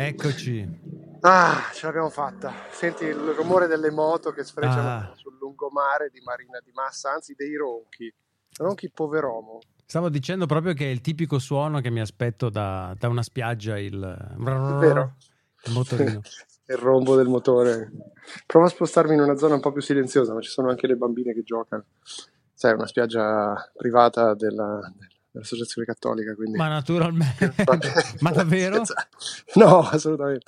Eccoci. Ah, ce l'abbiamo fatta. Senti il rumore delle moto che sfrecciano Ah. sul lungomare di Marina di Massa, anzi dei ronchi. Ronchi poveromo. Stavo dicendo proprio che è il tipico suono che mi aspetto da, da una spiaggia, il, vero? il motorino. il rombo del motore. Provo a spostarmi in una zona un po' più silenziosa, ma ci sono anche le bambine che giocano. Sai, una spiaggia privata della, dell'Associazione Cattolica, quindi... Ma naturalmente. Ma davvero? No, assolutamente.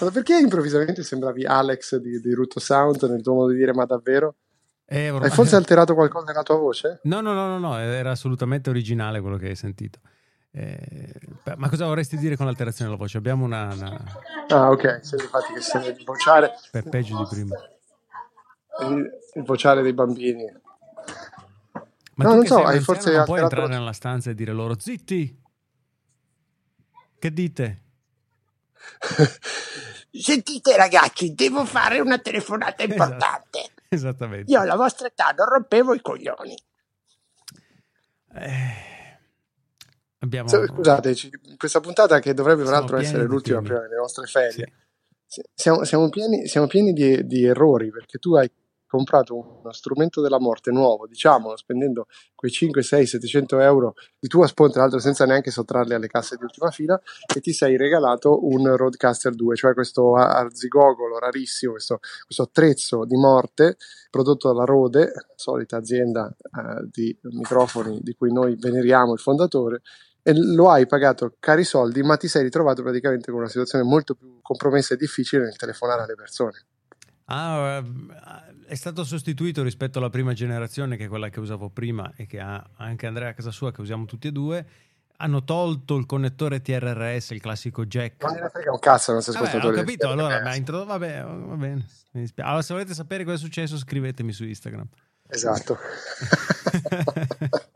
Ma perché improvvisamente sembravi Alex di, di Rutto Sound nel tuo modo di dire ma davvero? Eh, ormai- Hai forse alterato qualcosa nella tua voce? No, no, no, no, no, era assolutamente originale quello che hai sentito. Eh, ma cosa vorresti dire con l'alterazione della voce? Abbiamo una, una Ah, ok, sì, infatti che sembra il vociare, per peggio di prima. il, il vociare dei bambini. Ma No, tu non che so, hai anziano forse non puoi alterato- entrare nella stanza e dire loro zitti. Che dite? Sentite ragazzi, devo fare una telefonata importante. Esattamente. Io alla vostra età non rompevo i coglioni. Eh, abbiamo Se- Scusate, ci- questa puntata che dovrebbe Siamo peraltro essere l'ultima prima delle nostre ferie, Sì. si- siamo, siamo pieni, siamo pieni di, di errori perché tu hai comprato uno strumento della morte nuovo, diciamo, spendendo quei 5, 6, 700 euro di tua spon, tra l'altro senza neanche sottrarli alle casse di ultima fila, e ti sei regalato un Roadcaster 2, cioè questo arzigogolo rarissimo, questo, questo attrezzo di morte prodotto dalla Rode, solita azienda eh, di microfoni di cui noi veneriamo il fondatore, e lo hai pagato cari soldi, ma ti sei ritrovato praticamente con una situazione molto più compromessa e difficile nel telefonare alle persone. Ah, eh, è stato sostituito rispetto alla prima generazione, che è quella che usavo prima e che ha anche Andrea a casa sua, che usiamo tutti e due. Hanno tolto il connettore TRRS, il classico jack. Non gliene frega un cazzo ai nostri Vabbè, ho ascoltatori. capito, allora mi ha Eh, introdotto. Vabbè, va bene. Allora, se volete sapere cosa è successo, scrivetemi su Instagram. Esatto.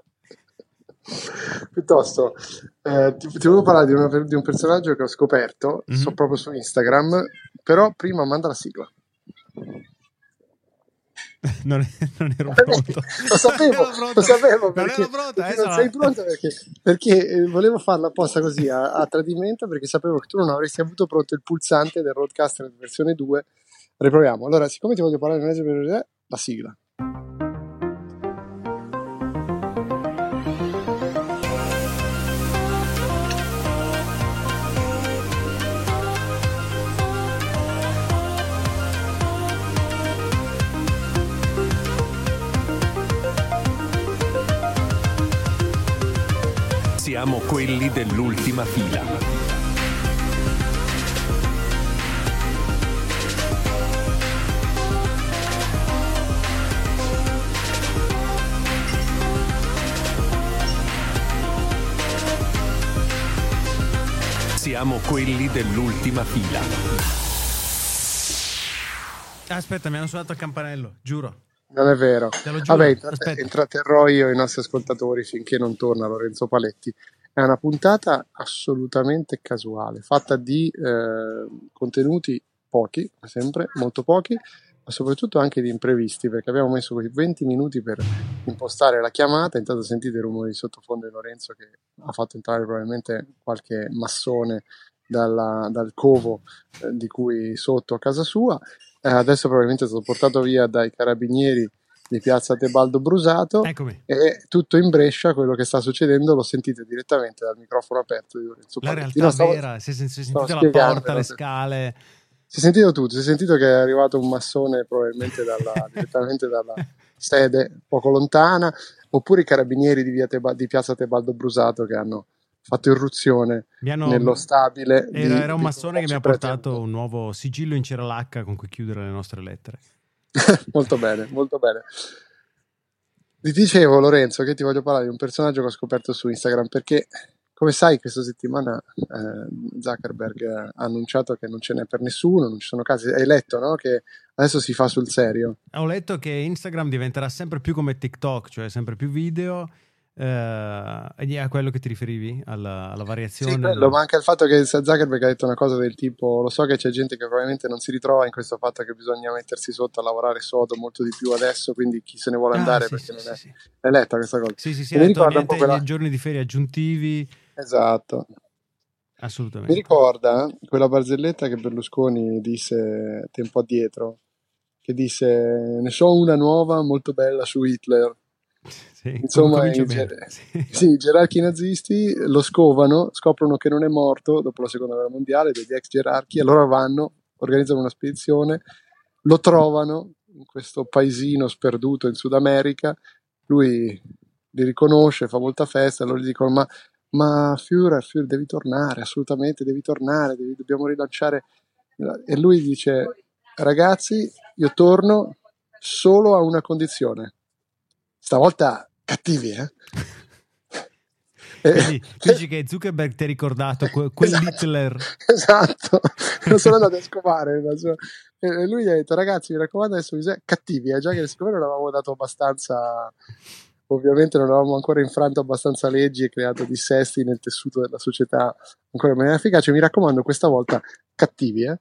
Piuttosto, eh, ti, ti volevo parlare di, una- di un personaggio che ho scoperto, Mhm. so proprio su Instagram, però prima manda la sigla. Non, non ero pronto. lo sapevo, lo sapevo Non perché, ero perché adesso non sei pronto perché, perché, eh, volevo farla apposta così a, a tradimento perché sapevo che tu non avresti avuto pronto il pulsante del Roadcaster versione 2. Riproviamo. Allora, siccome ti voglio parlare di una la sigla. Siamo quelli dell'ultima fila. Siamo quelli dell'ultima fila. Aspetta, mi hanno suonato il campanello, giuro. Non è vero. Vabbè, intratterrò io i nostri ascoltatori finché non torna Lorenzo Paletti. È una puntata assolutamente casuale, fatta di eh, contenuti pochi, sempre, molto pochi, ma soprattutto anche di imprevisti, perché abbiamo messo quei 20 minuti per impostare la chiamata. Intanto sentite i rumori di sottofondo di Lorenzo che ha fatto entrare probabilmente qualche massone dalla- dal covo eh, di cui sotto a casa sua. Eh, adesso probabilmente è stato portato via dai carabinieri di piazza Tebaldo Brusato Eccomi. e tutto in Brescia quello che sta succedendo lo sentite direttamente dal microfono aperto di Lorenzo La Paletti. realtà No, stavo- vera, si è, sentita la porta, le scale. si è sentito tutto, si è sentito che è arrivato un massone probabilmente dalla- direttamente dalla sede poco lontana, oppure i carabinieri di, via Teba- di piazza Tebaldo Brusato che hanno fatto irruzione hanno- nello stabile. Era, di- era un massone che mi ha portato un nuovo sigillo in cera lacca con cui chiudere le nostre lettere. molto bene, molto bene. Ti dicevo, Lorenzo, che ti voglio parlare di un personaggio che ho scoperto su Instagram perché, come sai, questa settimana eh, Zuckerberg ha annunciato che non ce n'è per nessuno, non ci sono casi. Hai letto, no? Che adesso si fa sul serio. Ho letto che Instagram diventerà sempre più come TikTok, cioè sempre più video. Eh, è a quello che ti riferivi? Alla, alla variazione? Sì, quello, ma anche il fatto che Zuckerberg ha detto una cosa del tipo: Lo so che c'è gente che probabilmente non si ritrova in questo fatto che bisogna mettersi sotto a lavorare sodo molto di più adesso, quindi chi se ne vuole Ah, andare sì, perché sì, non è. sì. L'hai letta questa cosa? Sì, sì, sì, mi detto ricorda un po' quella. giorni di ferie aggiuntivi. Esatto. Mi Assolutamente. ricorda quella barzelletta che Berlusconi disse tempo addietro, che disse ne so una nuova molto bella su Hitler. Sì, Insomma, bene. genere- Sì. Sì, i gerarchi nazisti lo scovano, scoprono che non è morto dopo la seconda guerra mondiale, degli ex gerarchi, allora vanno, organizzano una spedizione, lo trovano in questo paesino sperduto in Sud America, lui li riconosce, fa molta festa, loro gli dicono ma, ma Führer, Führer, devi tornare, assolutamente devi tornare, devi- dobbiamo rilanciare. E lui dice ragazzi, io torno solo a una condizione, stavolta cattivi, eh? Quindi tu dici che Zuckerberg ti ha ricordato que- quell'Hitler. Esatto, non sono andato a scovare. so- E lui gli ha detto: Ragazzi, mi raccomando, adesso bisogna cattivi. Eh, già che siccome non avevamo dato abbastanza, ovviamente non avevamo ancora infranto abbastanza leggi e creato dissesti nel tessuto della società ancora in maniera efficace. Mi raccomando, questa volta cattivi. Eh?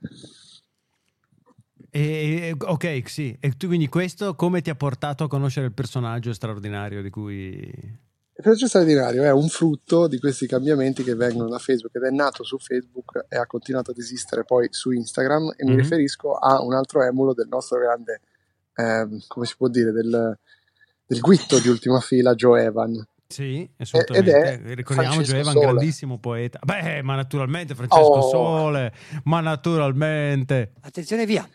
E, ok, sì. E tu quindi questo come ti ha portato a conoscere il personaggio straordinario di cui... Il processo straordinario è un frutto di questi cambiamenti che vengono da Facebook ed è nato su Facebook e ha continuato ad esistere poi su Instagram e mi Mhm. riferisco a un altro emulo del nostro grande, ehm, come si può dire, del, del guitto di ultima fila Joe Evan. Sì, ed assolutamente. è Ricordiamo Francesco Joe Evan, Sole. grandissimo poeta. Beh, ma naturalmente Francesco Oh. Sole, ma naturalmente. Attenzione via.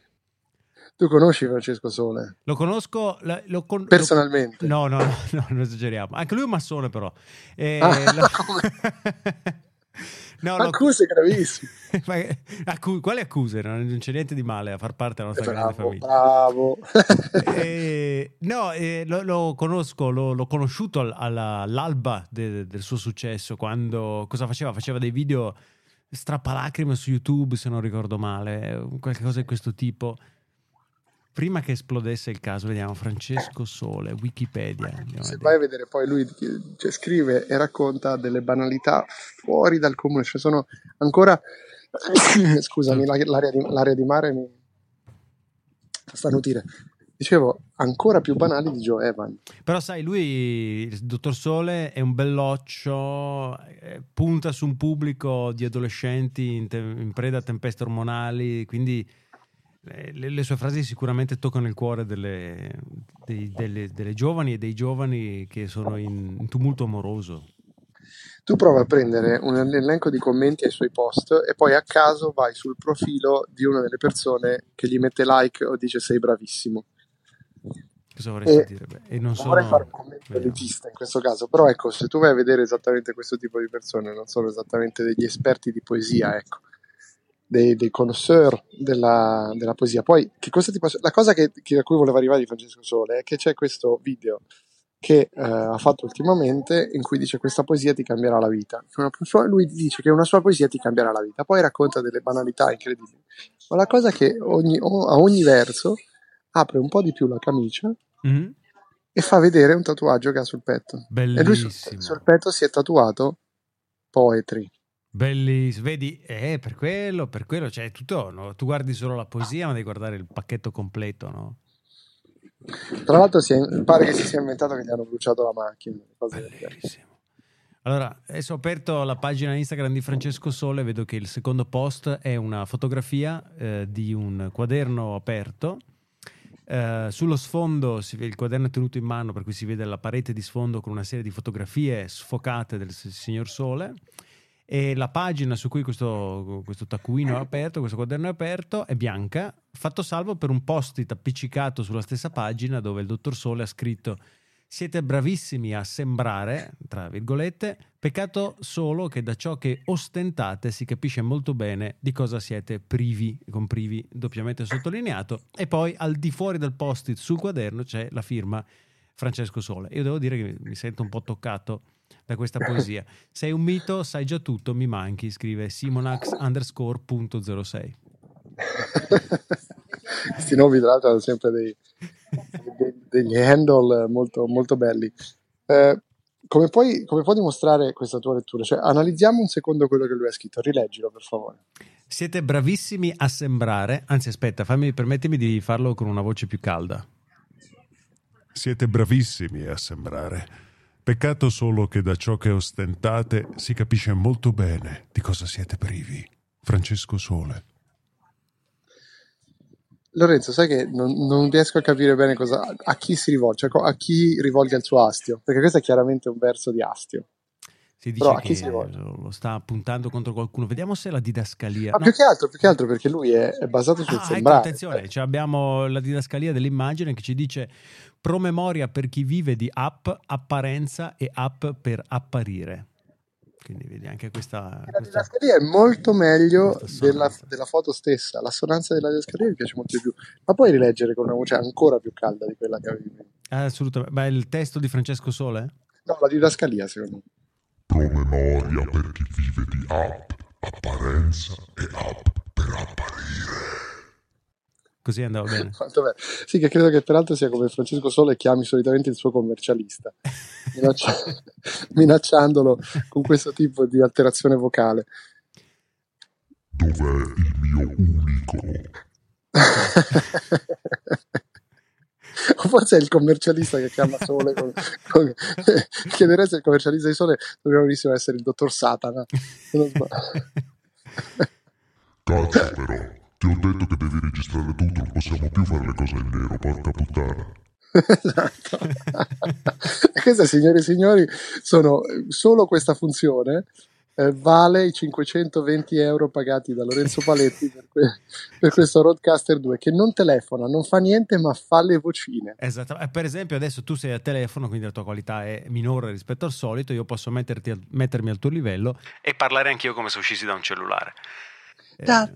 Tu conosci Francesco Sole? Lo conosco... lo con- lo- Personalmente? No, no, no, no, non esageriamo. Anche lui è un massone, però. Eh, Ah, lo- no, lo- Accuse gravissime. Ma- accu- quali accuse? Non, c'è niente di male a far parte della nostra grande Bravo, famiglia. bravo. Eh, no, eh, lo, lo conosco, lo- l'ho conosciuto al- alla- all'alba de- del suo successo. Quando cosa faceva? Faceva dei video strappalacrime su YouTube, se non ricordo male, qualcosa di questo tipo. Prima che esplodesse il caso, vediamo Francesco Sole, Wikipedia. a Se vedere. vai a vedere poi lui cioè, scrive e racconta delle banalità fuori dal comune, cioè sono ancora scusami, la- l'area di, l'area di mare mi fa starnutire. Dicevo, ancora più banali di Joe Evan. Però sai, lui, il dottor Sole, è un belloccio, eh, punta su un pubblico di adolescenti in, te- in preda a tempeste ormonali, quindi le, le sue frasi sicuramente toccano il cuore delle, dei- delle- delle giovani e dei giovani che sono in, in tumulto amoroso. Tu prova a prendere un elenco di commenti ai suoi post e poi a caso vai sul profilo di una delle persone che gli mette like o dice sei bravissimo. Cosa vorresti E dire? Beh, e non sono... vorrei fare un commento elitista in questo caso, però ecco, se tu vai a vedere esattamente questo tipo di persone, non sono esattamente degli esperti di poesia, ecco, dei, dei connoisseur della, della poesia. Poi, che cosa ti posso- la cosa che, che- a cui voleva arrivare di Francesco Sole è che c'è questo video che eh, ha fatto ultimamente in cui dice questa poesia ti cambierà la vita. Sua- lui dice che una sua poesia ti cambierà la vita, poi racconta delle banalità incredibili. Ma la cosa è che ogni- o- a ogni verso apre un po' di più la camicia Mhm. e fa vedere un tatuaggio che ha sul petto. E lui sul, Bellissimo. sul petto si è tatuato poetry. Bellissimo, vedi, eh, per quello, per quello, cioè tutto, no? tu guardi solo la poesia, ma devi guardare il pacchetto completo, no? Tra l'altro si è- pare che si sia inventato che gli hanno bruciato la macchina. Bellissimo. Allora, adesso ho aperto la pagina Instagram di Francesco Sole, vedo che il secondo post è una fotografia eh, di un quaderno aperto. Eh, sullo sfondo si vede il quaderno è tenuto in mano, per cui si vede la parete di sfondo con una serie di fotografie sfocate del signor Sole. E la pagina su cui questo, questo taccuino è aperto, questo quaderno è aperto, è bianca, fatto salvo per un post-it appiccicato sulla stessa pagina dove il dottor Sole ha scritto siete bravissimi a sembrare, tra virgolette, peccato solo che da ciò che ostentate si capisce molto bene di cosa siete privi, con privi doppiamente sottolineato. E poi al di fuori del post-it sul quaderno c'è la firma Francesco Sole. Io devo dire che mi sento un po' toccato da questa poesia. Sei un mito, sai già tutto, mi manchi, scrive Simonax underscore punto 06. Questi nomi, tra l'altro, hanno sempre dei, de- degli handle molto, molto belli. Eh, come, puoi, come puoi dimostrare questa tua lettura? Cioè, analizziamo un secondo quello che lui ha scritto, rileggilo per favore. Siete bravissimi a sembrare, anzi aspetta, fammi, permettimi di farlo con una voce più calda. Siete bravissimi a sembrare. Peccato solo che da ciò che ostentate si capisce molto bene di cosa siete privi. Francesco Sole. Lorenzo, sai che non, non riesco a capire bene cosa, a chi si rivolge, cioè a chi rivolge il suo astio, perché questo è chiaramente un verso di astio. Si dice Però che si lo sta puntando contro qualcuno. Vediamo se la didascalia. Ma no. più che altro, più che altro perché lui è, è basato sul Ah, ecco, sembrare. attenzione, cioè abbiamo la didascalia dell'immagine che ci dice promemoria per chi vive di app, apparenza e app per apparire. Quindi vedi anche questa... La questa- didascalia è molto meglio della, sonanza. della foto stessa, l'assonanza della didascalia mi piace molto di più. La puoi rileggere con una voce ancora più calda di quella che avevi assolutamente. Ma è il testo di Francesco Sole? No, la didascalia secondo me. Promemoria per chi vive di app, apparenza e app per apparire. Così andava bene. Sì, che credo che peraltro sia come Francesco Sole chiami solitamente il suo commercialista, minaccia- minacciandolo con questo tipo di alterazione vocale. Dov'è il mio unico? forse è il commercialista che chiama Sole. Con, con, chiederei se il commercialista di Sole dovrebbe benissimo essere il dottor Satana. Cazzo però, ti ho detto che devi registrare tutto, non possiamo più fare le cose in nero, porca puttana. esatto. queste, signore e signori, sono solo questa funzione. Eh, vale i 520 euro pagati da Lorenzo Paletti per, que- per questo Roadcaster 2 che non telefona, non fa niente ma fa le vocine. Esatto. Eh, Per esempio, adesso tu sei al telefono, quindi la tua qualità è minore rispetto al solito. Io posso metterti al- mettermi al tuo livello e parlare anch'io come se uscissi da un cellulare. Eh, da-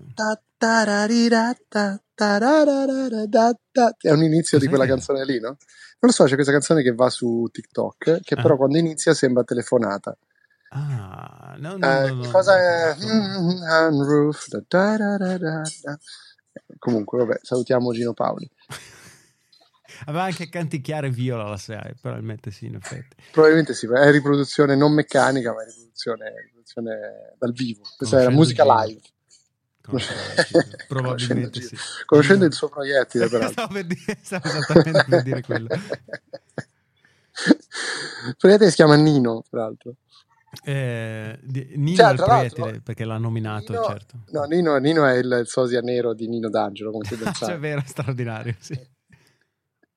da. È un inizio di quella canzone lì, no? Non lo so, c'è questa canzone che va su TikTok, che Ah. però quando inizia sembra telefonata. Ah, no, no, Eh, no, cosa è? no. Mm, roof, da- da- da-. Comunque, vabbè, salutiamo Gino Paoli. Aveva anche canticchiare viola la SEAE, probabilmente sì, in effetti. Probabilmente sì, è riproduzione non meccanica, ma è riproduzione, riproduzione dal vivo. Questa era musica Gino. live. Conoscendo- Probabilmente sì. Conoscendo il suo proiettile, peraltro. Stavo, per dire, stavo esattamente per dire quello. Il proiettile si chiama Nino, peraltro. Eh, di- Nino Cioè, il proiettile perché l'ha nominato, Nino, certo. no, Nino, Nino è il, il sosia nero di Nino D'Angelo, come tu ben cioè, è sai. vero, straordinario, sì.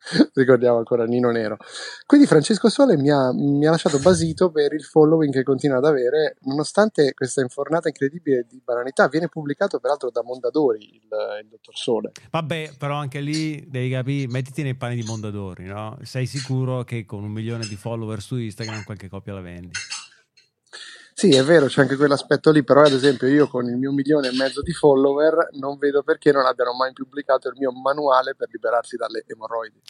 Ricordiamo ancora Nino Nero. Quindi Francesco Sole mi ha, mi ha lasciato basito per il following che continua ad avere, nonostante questa infornata incredibile di banalità. Viene pubblicato peraltro da Mondadori, il, il dottor Sole. Vabbè, però anche lì devi capire, mettiti nei panni di Mondadori, no? Sei sicuro che con un milione di follower su Instagram qualche copia la vendi? Sì, è vero, c'è anche quell'aspetto lì, però ad esempio io con il mio milione e mezzo di follower non vedo perché non abbiano mai pubblicato il mio manuale per liberarsi dalle emorroidi.